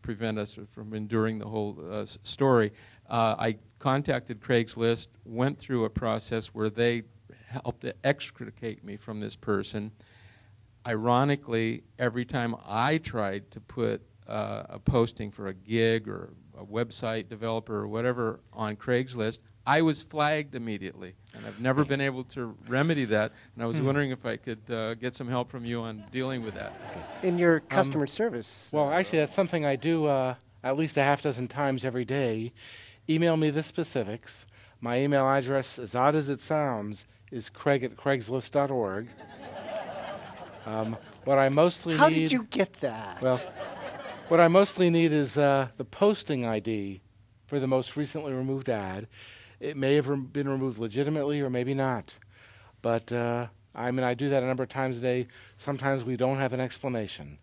prevent us from enduring the whole uh, story, uh, I contacted Craigslist, went through a process where they helped to extricate me from this person. Ironically, every time I tried to put uh, a posting for a gig or a website developer or whatever on Craigslist, I was flagged immediately, and I've never been able to remedy that. And I was Hmm. wondering if I could uh, get some help from you on dealing with that. In your Um, customer service. Well, actually, that's something I do uh, at least a half dozen times every day. Email me the specifics. My email address, as odd as it sounds, is craig at craigslist.org. Um, what I mostly How need. How did you get that? Well, what I mostly need is uh, the posting ID for the most recently removed ad. It may have been removed legitimately or maybe not. But uh, I mean, I do that a number of times a day. Sometimes we don't have an explanation.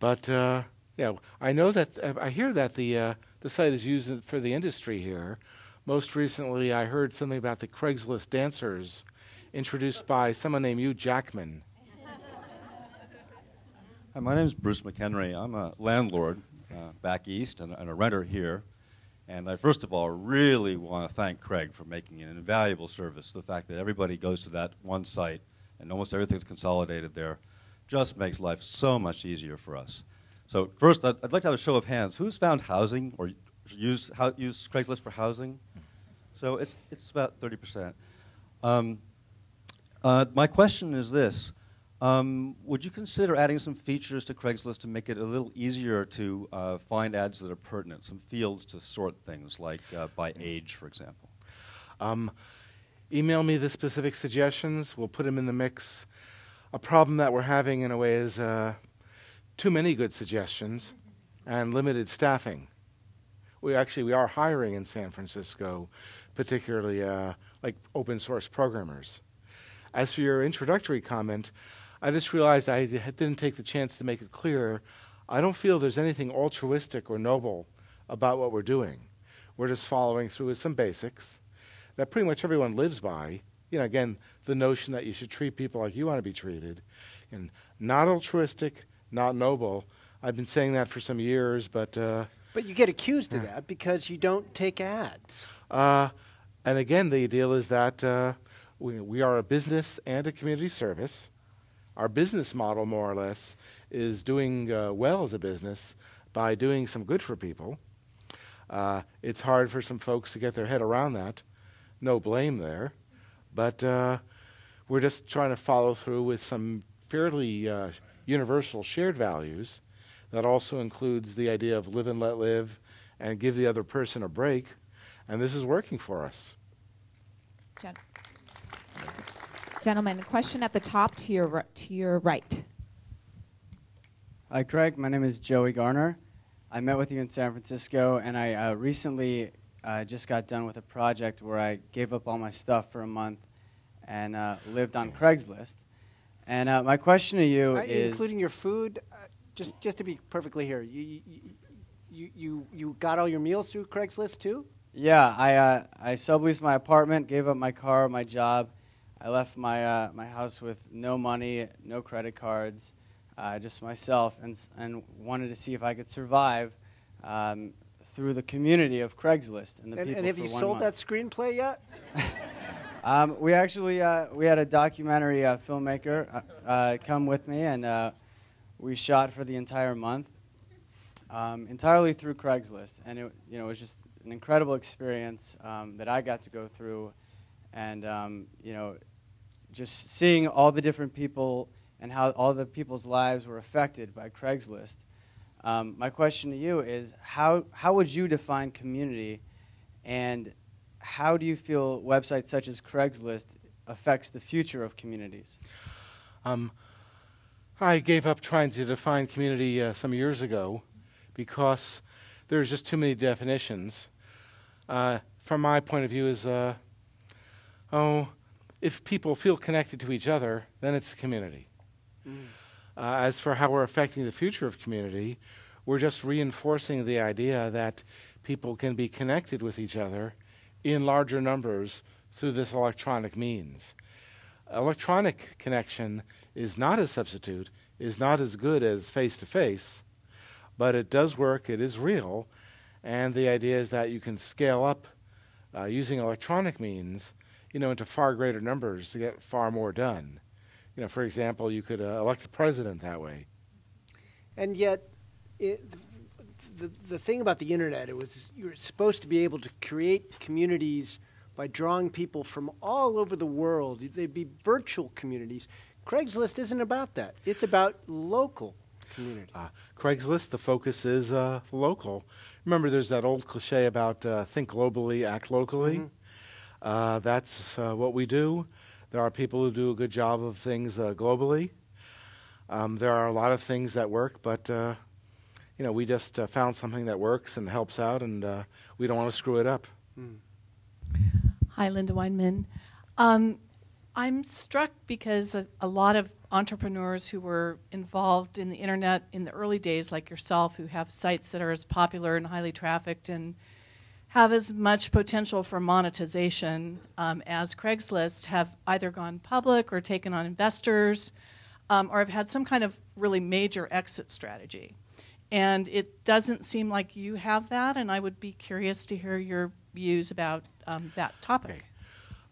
But uh, yeah, I know that uh, I hear that the uh, the site is used for the industry here. Most recently, I heard something about the Craigslist dancers, introduced by someone named Hugh Jackman. Hi, my name is Bruce McHenry. I'm a landlord uh, back east and, and a renter here. And I first of all really want to thank Craig for making an invaluable service. The fact that everybody goes to that one site and almost everything's consolidated there just makes life so much easier for us. So first, I'd, like to have a show of hands. Who's found housing or used, how, Craigslist for housing? So it's, it's about 30%. Um, uh, my question is this. Um, would you consider adding some features to Craigslist to make it a little easier to uh, find ads that are pertinent, some fields to sort things, like uh, by age, for example? Um, email me the specific suggestions. We'll put them in the mix. A problem that we're having, in a way, is uh, too many good suggestions and limited staffing. We actually we are hiring in San Francisco, particularly uh, like open source programmers. As for your introductory comment, I just realized I didn't take the chance to make it clear. I don't feel there's anything altruistic or noble about what we're doing. We're just following through with some basics that pretty much everyone lives by. You know, again, the notion that you should treat people like you want to be treated, and not altruistic, not noble. I've been saying that for some years, but uh, But you get accused of that because you don't take ads. uh, and again, the deal is that uh, we, we are a business and a community service. Our business model, more or less, is doing uh, well as a business by doing some good for people. Uh, it's hard for some folks to get their head around that. No blame there. But uh, we're just trying to follow through with some fairly uh, universal shared values that also includes the idea of live and let live and give the other person a break. And this is working for us. Gentlemen, question at the top to your to your right. Hi, Craig. My name is Joey Garner. I met with you in San Francisco, and I uh, recently uh, just got done with a project where I gave up all my stuff for a month and uh, lived on Craigslist. And uh, my question to you Uh, is including your food. Uh, just just to be perfectly here, you you, you you you got all your meals through Craigslist too. Yeah, I uh, I subleased my apartment, gave up my car, my job. I left my uh, my house with no money, no credit cards, uh, just myself, and and wanted to see if I could survive um, through the community of Craigslist and the And, people. and have you sold month. that screenplay yet? [LAUGHS] Um, we actually uh, we had a documentary uh, filmmaker uh, uh, come with me, and uh, we shot for the entire month, um, entirely through Craigslist, and it you know it was just an incredible experience um, that I got to go through, and um, you know, just seeing all the different people and how all the people's lives were affected by Craigslist. Um, my question to you is how how would you define community, and how do you feel websites such as Craigslist affects the future of communities? Um, I gave up trying to define community uh, some years ago because there's just too many definitions. Uh, from my point of view, is uh, oh, if people feel connected to each other, then it's community. Uh, as for how we're affecting the future of community, we're just reinforcing the idea that people can be connected with each other in larger numbers through this electronic means. Electronic connection is not a substitute, is not as good as face to face, but it does work, it is real, and the idea is that you can scale up uh, using electronic means, you know, into far greater numbers to get far more done. You know, for example, you could uh, elect a president that way. And yet, it, the, the thing about the internet, it was you were supposed to be able to create communities by drawing people from all over the world. They'd be virtual communities. Craigslist isn't about that. It's about local communities. Uh, Craigslist, the focus is uh, local. Remember, there's that old cliche about uh, think globally, act locally. Mhm. Uh, that's uh, what we do. There are people who do a good job of things uh, globally. Um, there are a lot of things that work, but uh, you know, we just uh, found something that works and helps out, and uh, we don't want to screw it up. Hi, Lynda Weinman. Um, I'm struck because a, a lot of entrepreneurs who were involved in the internet in the early days, like yourself, who have sites that are as popular and highly trafficked and have as much potential for monetization um, as Craigslist, have either gone public or taken on investors um, or have had some kind of really major exit strategy. And it doesn't seem like you have that, and I would be curious to hear your views about um, that topic.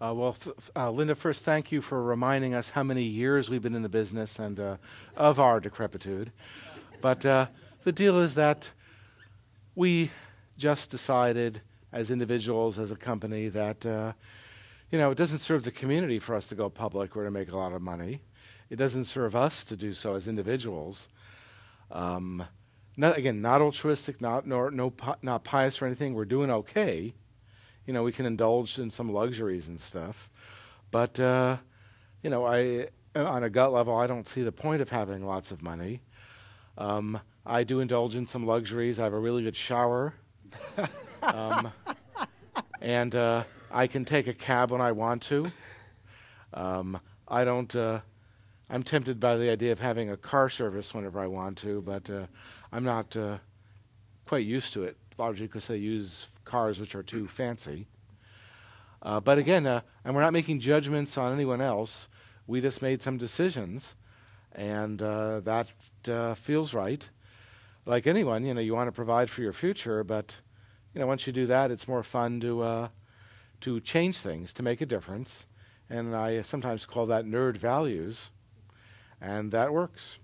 Uh, well, f- uh, Lynda, first, thank you for reminding us how many years we've been in the business and uh, of our decrepitude. But uh, the deal is that we just decided, as individuals, as a company, that uh, you know it doesn't serve the community for us to go public or to make a lot of money. It doesn't serve us to do so as individuals. Um, not, again, not altruistic, not nor, no, not pious or anything. We're doing okay you know, we can indulge in some luxuries and stuff. But, uh, you know, I, on a gut level, I don't see the point of having lots of money. Um, I do indulge in some luxuries. I have a really good shower. [LAUGHS] um, and uh, I can take a cab when I want to. Um, I don't. Uh, I'm tempted by the idea of having a car service whenever I want to, but uh, I'm not uh, quite used to it, largely because they use cars which are too fancy. Uh, but again, uh, and we're not making judgments on anyone else. We just made some decisions, and that feels right. Like anyone, you know, you want to provide for your future, but you know, once you do that, it's more fun to uh, to change things, to make a difference, and I sometimes call that nerd values, and that works.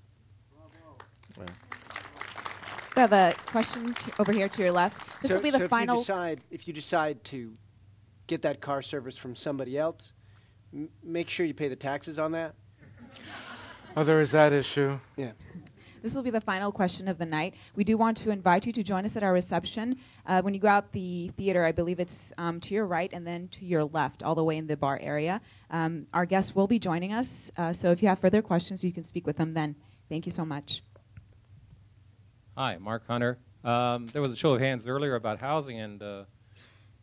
Yeah. We have a question to, over here to your left. This so, will be the so final. If you, decide, if you decide to get that car service from somebody else, m- make sure you pay the taxes on that. Oh, there is that issue. Yeah. This will be the final question of the night. We do want to invite you to join us at our reception. Uh, when you go out the theater, I believe it's um, to your right and then to your left, all the way in the bar area. Um, our guests will be joining us, uh, so if you have further questions, you can speak with them then. Thank you so much. Hi, Mark Hunter. Um, there was a show of hands earlier about housing, and uh,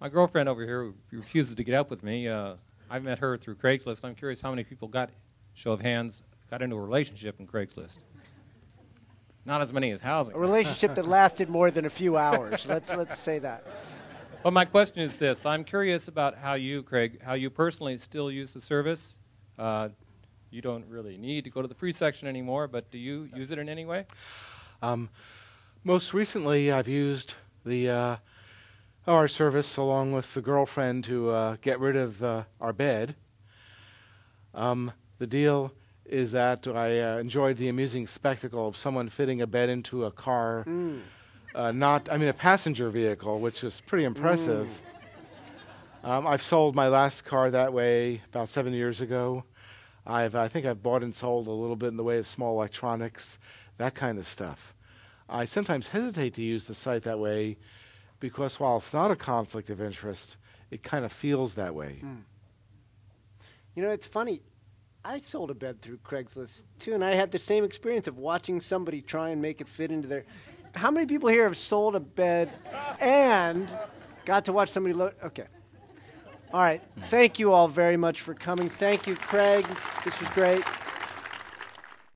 my girlfriend over here refuses to get up with me. Uh, I met her through Craigslist. I'm curious how many people got, show of hands, got into a relationship in Craigslist. Not as many as housing. A relationship that lasted more than a few hours. let's let's say that. Well, my question is this: I'm curious about how you, Craig, how you personally still use the service. Uh, you don't really need to go to the free section anymore, but do you use it in any way? Um, most recently, I've used the uh, our service along with the girlfriend to uh, get rid of uh, our bed. Um, the deal is that I uh, enjoyed the amusing spectacle of someone fitting a bed into a car, Mm. uh, not I mean a passenger vehicle, which was pretty impressive. Um, I've sold my last car that way about seven years ago. I've, I think I've bought and sold a little bit in the way of small electronics, that kind of stuff. I sometimes hesitate to use the site that way because while it's not a conflict of interest, it kind of feels that way. You know, it's funny. I sold a bed through Craigslist too, and I had the same experience of watching somebody try and make it fit into their. How many people here have sold a bed and got to watch somebody load? Okay. All right. Thank you all very much for coming. Thank you, Craig. This was great.